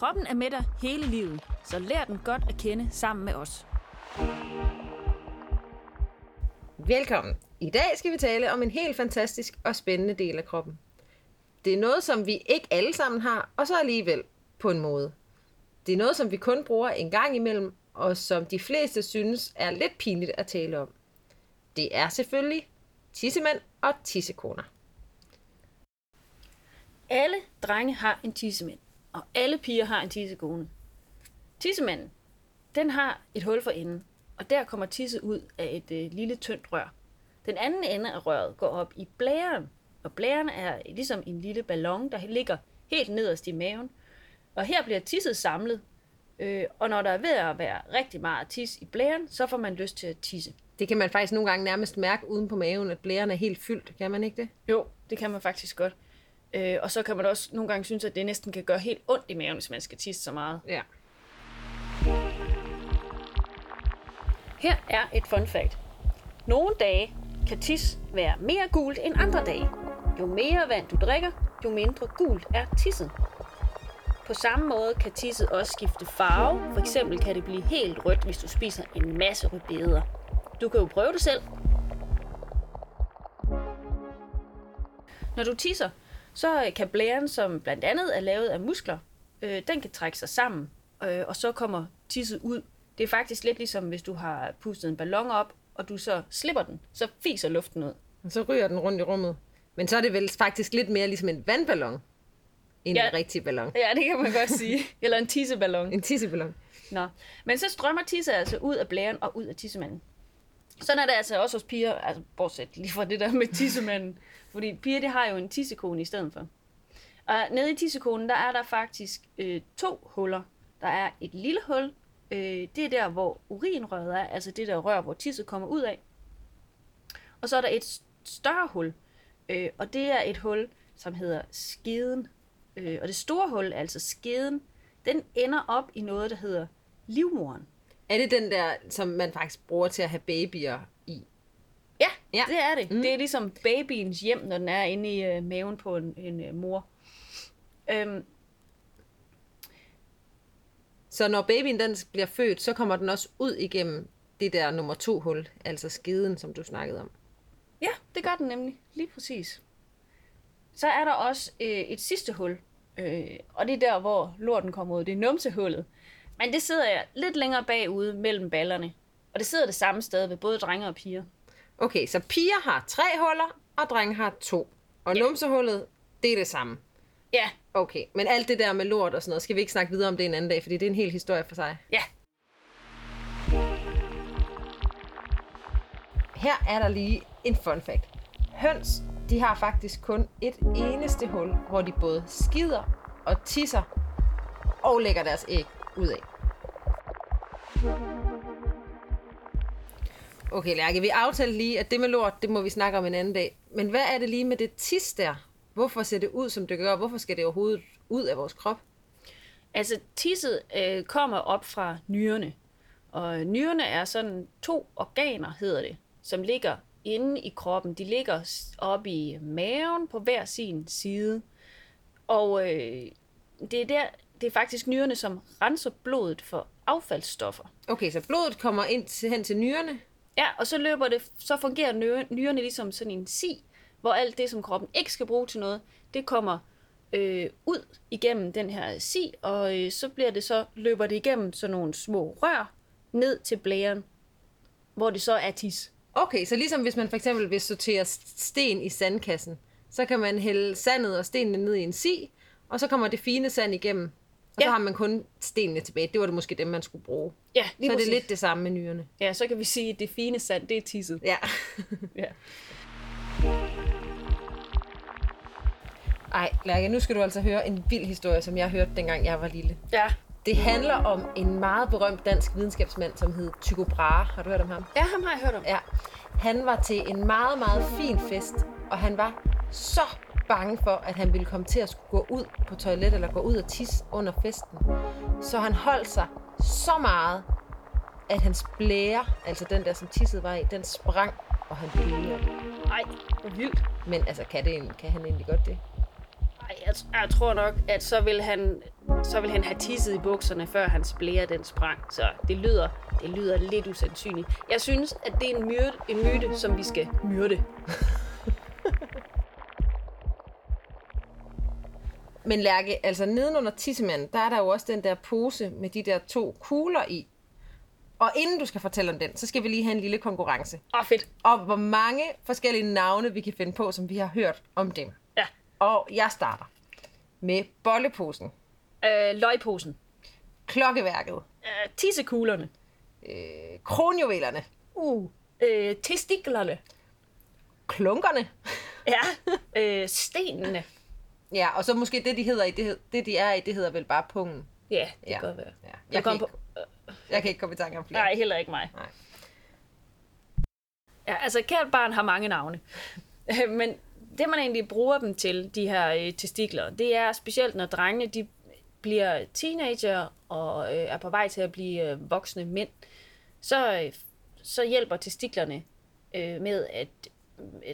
Kroppen er med dig hele livet, så lær den godt at kende sammen med os. Velkommen. I dag skal vi tale om en helt fantastisk og spændende del af kroppen. Det er noget, som vi ikke alle sammen har, og så alligevel på en måde. Det er noget, som vi kun bruger en gang imellem, og som de fleste synes er lidt pinligt at tale om. Det er selvfølgelig tissemænd og tissekoner. Alle drenge har en tissemand, og alle piger har en tissekone. Tissemanden, den har et hul for enden, og der kommer tisse ud af et øh, lille tyndt rør. Den anden ende af røret går op i blæren, og blæren er ligesom en lille ballon, der ligger helt nederst i maven. Og her bliver tisset samlet, øh, og når der er ved at være rigtig meget tis i blæren, så får man lyst til at tisse. Det kan man faktisk nogle gange nærmest mærke uden på maven, at blæren er helt fyldt. Kan man ikke det? Jo, det kan man faktisk godt. Øh, og så kan man også nogle gange synes, at det næsten kan gøre helt ondt i maven, hvis man skal tisse så meget. Ja. Her er et fun fact. Nogle dage kan tis være mere gult end andre dage. Jo mere vand du drikker, jo mindre gult er tisset. På samme måde kan tisset også skifte farve. For eksempel kan det blive helt rødt, hvis du spiser en masse rødbeder. Du kan jo prøve det selv. Når du tisser, så kan blæren, som blandt andet er lavet af muskler, øh, den kan trække sig sammen, øh, og så kommer tisset ud. Det er faktisk lidt ligesom, hvis du har pustet en ballon op, og du så slipper den, så fiser luften ud. Og så ryger den rundt i rummet. Men så er det vel faktisk lidt mere ligesom en vandballon, end Ja. en rigtig ballon. Ja, det kan man godt sige. Eller en tisseballon. En tisseballon. Nå. Men så strømmer tisse altså ud af blæren og ud af tissemanden. Sådan er det altså også hos piger, altså bortset lige fra det der med tissemanden. Fordi piger, det har jo en tissekone i stedet for. Og nede i tissekonen, der er der faktisk øh, to huller. Der er et lille hul, øh, det er der, hvor urinrøret er, altså det der rør, hvor tisset kommer ud af. Og så er der et større hul, øh, og det er et hul, som hedder skeden. Øh, og det store hul, altså skeden, den ender op i noget, der hedder livmoren. Er det den der, som man faktisk bruger til at have babyer i? Ja, Ja. det er det. Mm. Det er ligesom babyens hjem, når den er inde i øh, maven på en, en øh, mor. Øhm, Så når babyen den bliver født, så kommer den også ud igennem det der nummer to hul, altså skeden, som du snakkede om. ja, det gør den nemlig. Lige præcis. Så er der også øh, et sidste hul, øh, og det er der, hvor lorten kommer ud. Det er numsehullet. Men det sidder jeg lidt længere bagude mellem ballerne. Og det sidder det samme sted ved både drenge og piger. Okay, så piger har tre huller, og drenge har to. Og Ja. numsehullet, det er det samme. Ja, Okay, men alt det der med lort og sådan noget, skal vi ikke snakke videre om det en anden dag, fordi det er en hel historie for sig. ja. Her er der lige en fun fact. Høns, de har faktisk kun et eneste hul, hvor de både skider og tisser og lægger deres æg ud af. Okay, Lærke, vi aftalte lige, at det med lort, det må vi snakke om en anden dag. Men hvad er det lige med det tis der? Hvorfor ser det ud, som det gør? Hvorfor skal det overhovedet ud af vores krop? Altså, tisset øh, kommer op fra nyrerne. Og nyrerne er sådan to organer, hedder det, som ligger inde i kroppen. De ligger oppe i maven på hver sin side. Og øh, det, er der, det er faktisk nyrerne, som renser blodet for affaldsstoffer. Okay, så blodet kommer ind til, hen til nyrerne. Ja, og så løber det, så fungerer nyre- nyrerne ligesom sådan en si, hvor alt det, som kroppen ikke skal bruge til noget, det kommer øh, ud igennem den her si, og øh, så bliver det så, løber det igennem sådan nogle små rør ned til blæren, hvor det så er tis. Okay, så ligesom hvis man for eksempel vil sortere sten i sandkassen, så kan man hælde sandet og stenene ned i en si, og så kommer det fine sand igennem, og så Ja. har man kun stenene tilbage. Det var det måske dem, man skulle bruge. Ja, Så lige er det præcis. lidt det samme med nyrerne. Ja, så kan vi sige, at det fine sand, det er tisset. Ja. Ja. Ej, Lærke, nu skal du altså høre en vild historie, som jeg hørte, dengang jeg var lille. ja. Det handler om en meget berømt dansk videnskabsmand, som hed Tycho Brahe. Har du hørt om ham? Ja, ham har jeg hørt om. Ja. Han var til en meget, meget fin fest, og han var så bange for, at han ville komme til at skulle gå ud på toilet eller gå ud og tisse under festen. Så han holdt sig så meget, at hans blære, altså den der, som tisset var i, den sprang, og han døde. af det. Ej, hvor vildt. Men altså, kan, det, kan han egentlig godt det? Ej, jeg, jeg tror nok, at så vil, han, så vil han have tisset i bukserne, før hans blære den sprang. Så det lyder, det lyder lidt usandsynligt. Jeg synes, at det er en myte, en myte som vi skal myrde. Men Lærke, altså nedenunder tissemanden, der er der jo også den der pose med de der to kugler i. Og inden du skal fortælle om den, så skal vi lige have en lille konkurrence. Åh, fedt. Om hvor mange forskellige navne vi kan finde på, som vi har hørt om dem. Ja. Og jeg starter med bolleposen, Øh, løgposen. klokkeværket, Øh, tissekuglerne. øh, kronjuvelerne, Uh. Øh, testiklerne. klunkerne. Ja. øh, stenene. Ja, og så måske det, de hedder i, det, det de er i, det hedder vel bare pungen. Ja, det Ja. kan godt være. Ja. Jeg, Jeg, kan ikke, på... jeg kan ikke komme i tanke om flere. Nej, heller ikke mig. Nej. Ja, altså kært barn har mange navne. Men det, man egentlig bruger dem til, de her øh, testikler, det er specielt, når drengene de bliver teenager og øh, er på vej til at blive øh, voksne mænd, så, øh, så hjælper testiklerne øh, med, at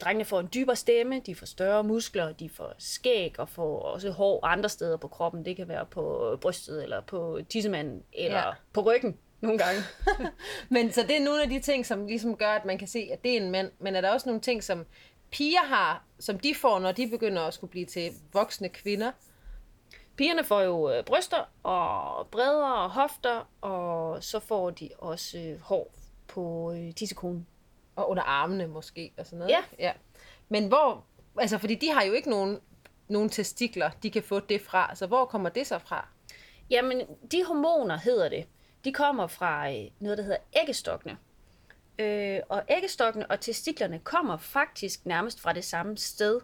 drengene får en dybere stemme, de får større muskler, de får skæg og får også hår andre steder på kroppen. Det kan være på brystet eller på tissemanden eller Ja. på ryggen nogle gange. Men så det er nogle af de ting, som ligesom gør, at man kan se, at det er en mand. Men er der også nogle ting, som piger har, som de får, når de begynder at skulle blive til voksne kvinder? Pigerne får jo øh, bryster og bredere hofter, og så får de også øh, hår på øh, tissekonen. Og under armene måske, og sådan noget. Ja. ja. Men hvor, altså fordi de har jo ikke nogen, nogen testikler, de kan få det fra. Så hvor kommer det så fra? Jamen, de hormoner hedder det. De kommer fra øh, noget, der hedder æggestokkene. Øh, og æggestokkene og testiklerne kommer faktisk nærmest fra det samme sted.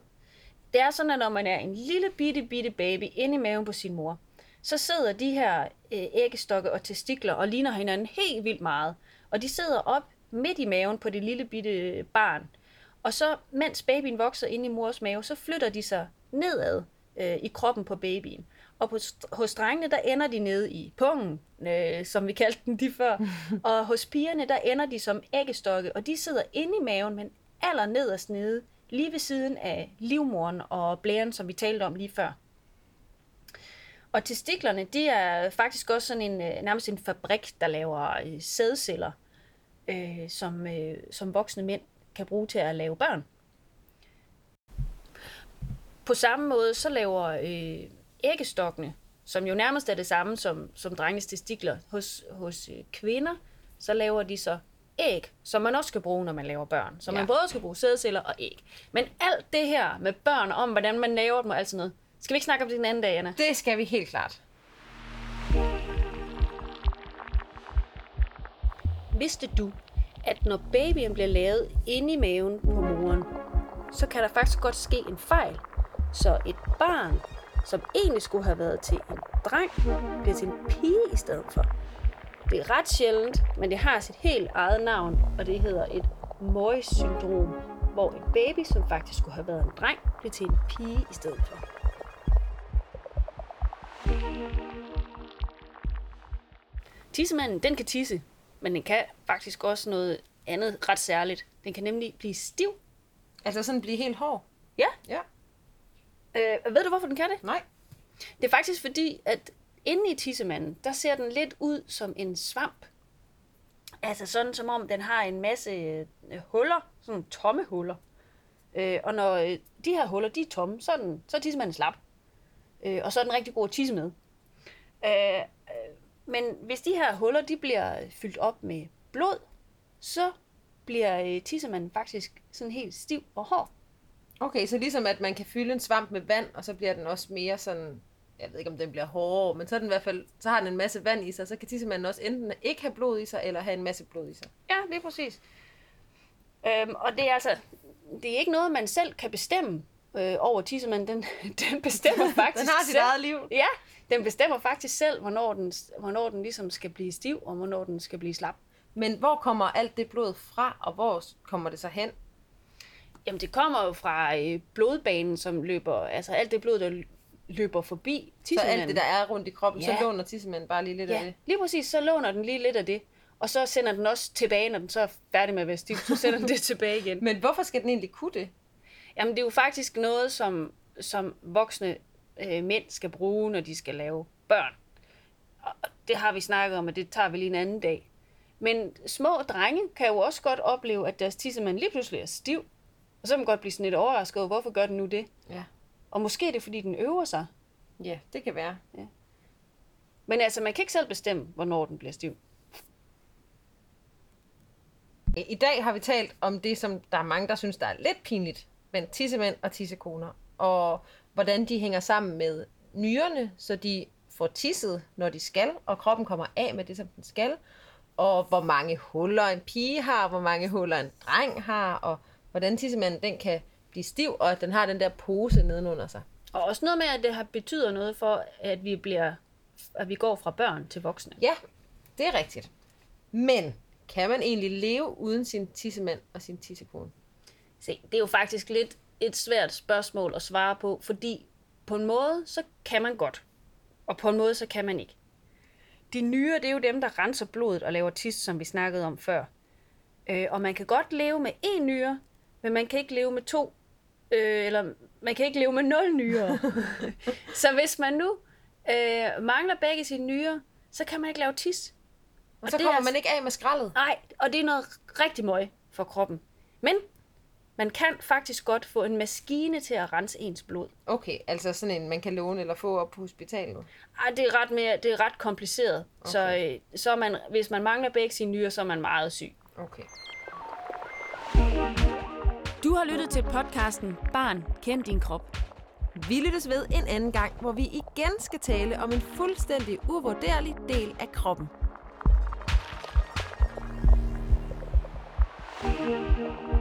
Det er sådan, at når man er en lille bitte, bitte baby inde i maven på sin mor, så sidder de her øh, æggestokke og testikler og ligner hinanden helt vildt meget. Og de sidder op midt i maven på det lille bitte barn. Og så, mens babyen vokser inde i mors mave, så flytter de sig nedad øh, i kroppen på babyen. Og på, hos drengene, der ender de nede i pungen, øh, som vi kaldte den de før. og hos pigerne, der ender de som æggestokke, og de sidder inde i maven, men aller nederst nede, lige ved siden af livmoren og blæren, som vi talte om lige før. Og testiklerne, de er faktisk også sådan en, øh, nærmest en fabrik, der laver øh, sædceller, øh, som, øh, som voksne mænd kan bruge til at lave børn. På samme måde, så laver øh, æggestokkene, som jo nærmest er det samme som, som drenges testikler hos, hos øh, kvinder, så laver de så æg, som man også skal bruge, når man laver børn. Så man Ja. både skal bruge sædceller og æg. Men alt det her med børn, om hvordan man laver dem og alt sådan noget, skal vi ikke snakke om det den anden dag, Anna? Det skal vi helt klart. Vidste du, at når babyen bliver lavet inde i maven på moren, så kan der faktisk godt ske en fejl. Så et barn, som egentlig skulle have været til en dreng, bliver til en pige i stedet for. Det er ret sjældent, men det har sit helt eget navn, og det hedder et Moyes-syndrom, hvor en baby, som faktisk skulle have været en dreng, bliver til en pige i stedet for. Tissemanden, den kan tisse, men den kan faktisk også noget andet ret særligt. Den kan nemlig blive stiv. Altså sådan blive helt hård. Ja. Ja. Øh, ved du, hvorfor den kan det? Nej. Det er faktisk fordi, at inde i tissemanden, der ser den lidt ud som en svamp. Altså sådan som om den har en masse øh, huller, sådan tomme huller. Øh, og når øh, de her huller, de er tomme, så er, den, så er tissemanden slap. Øh, og så er den rigtig god at tisse med. Øh, øh, men hvis de her huller, de bliver fyldt op med blod, så bliver øh, tissemanden faktisk sådan helt stiv og hård. Okay, så ligesom at man kan fylde en svamp med vand, og så bliver den også mere sådan, jeg ved ikke om den bliver hårdere, men så, den i hvert fald, så har den en masse vand i sig, så kan tissemanden også enten ikke have blod i sig, eller have en masse blod i sig. Ja, det er præcis. Øhm, og det er altså, det er ikke noget, man selv kan bestemme øh, over tissemanden. Den, den bestemmer faktisk Den har sit selv. eget liv. Ja, Den bestemmer faktisk selv, hvornår den, hvornår den ligesom skal blive stiv, og hvornår den skal blive slap. Men hvor kommer alt det blod fra, og hvor kommer det så hen? Jamen, det kommer jo fra øh, blodbanen, som løber, altså alt det blod, der løber forbi Så tissemanden. alt det, der er rundt i kroppen, ja. Så låner tissemanden bare lige lidt af Ja, det. lige præcis, så låner den lige lidt af det. Og så sender den også tilbage, når den så er færdig med at være stiv, så sender den det tilbage igen. Men hvorfor skal den egentlig kunne det? Jamen, det er jo faktisk noget, som, som voksne øh, mænd skal bruge, når de skal lave børn. Og det har vi snakket om, og det tager vi lige en anden dag. Men små drenge kan jo også godt opleve, at deres tissemand lige pludselig er stiv. Og så kan man godt blive sådan lidt overrasket over, hvorfor gør den nu det? Ja. Og måske er det, fordi den øver sig. Ja, det kan være. Men altså, man kan ikke selv bestemme, hvornår den bliver stiv. I dag har vi talt om det, som der er mange, der synes, der er lidt pinligt. Men tissemænd og tissekoner. Og hvordan de hænger sammen med nyrerne, så de får tisset, når de skal, og kroppen kommer af med det, som den skal. Og hvor mange huller en pige har, hvor mange huller en dreng har, og hvordan tissemanden den kan blive stiv, og at den har den der pose nedenunder sig. Og også noget med, at det har betyder noget for, at vi bliver at vi går fra børn til voksne. Ja, det er rigtigt. Men kan man egentlig leve uden sin tissemand og sin tissekone? Se, det er jo faktisk lidt et svært spørgsmål at svare på, fordi på en måde, så kan man godt, og på en måde, så kan man ikke. De nyere, det er jo dem, der renser blodet og laver tis, som vi snakkede om før. Øh, og man kan godt leve med én nyre, men man kan ikke leve med to, øh, eller man kan ikke leve med nul nyrer. så hvis man nu øh, mangler begge sine nyrer, så kan man ikke lave tis. Og så det er kommer altså- man ikke af med skraldet. Nej, og det er noget rigtig møg for kroppen. Men man kan faktisk godt få en maskine til at rense ens blod. Okay, altså sådan en, man kan låne eller få op på hospitalet. Ej, det er ret, mere, det er ret kompliceret. Okay. Så, øh, så man, hvis man mangler begge sine nyrer, så er man meget syg. Okay. Du har lyttet til podcasten Barn, kend din krop. Vi lyttes ved en anden gang, hvor vi igen skal tale om en fuldstændig uvurderlig del af kroppen. thank you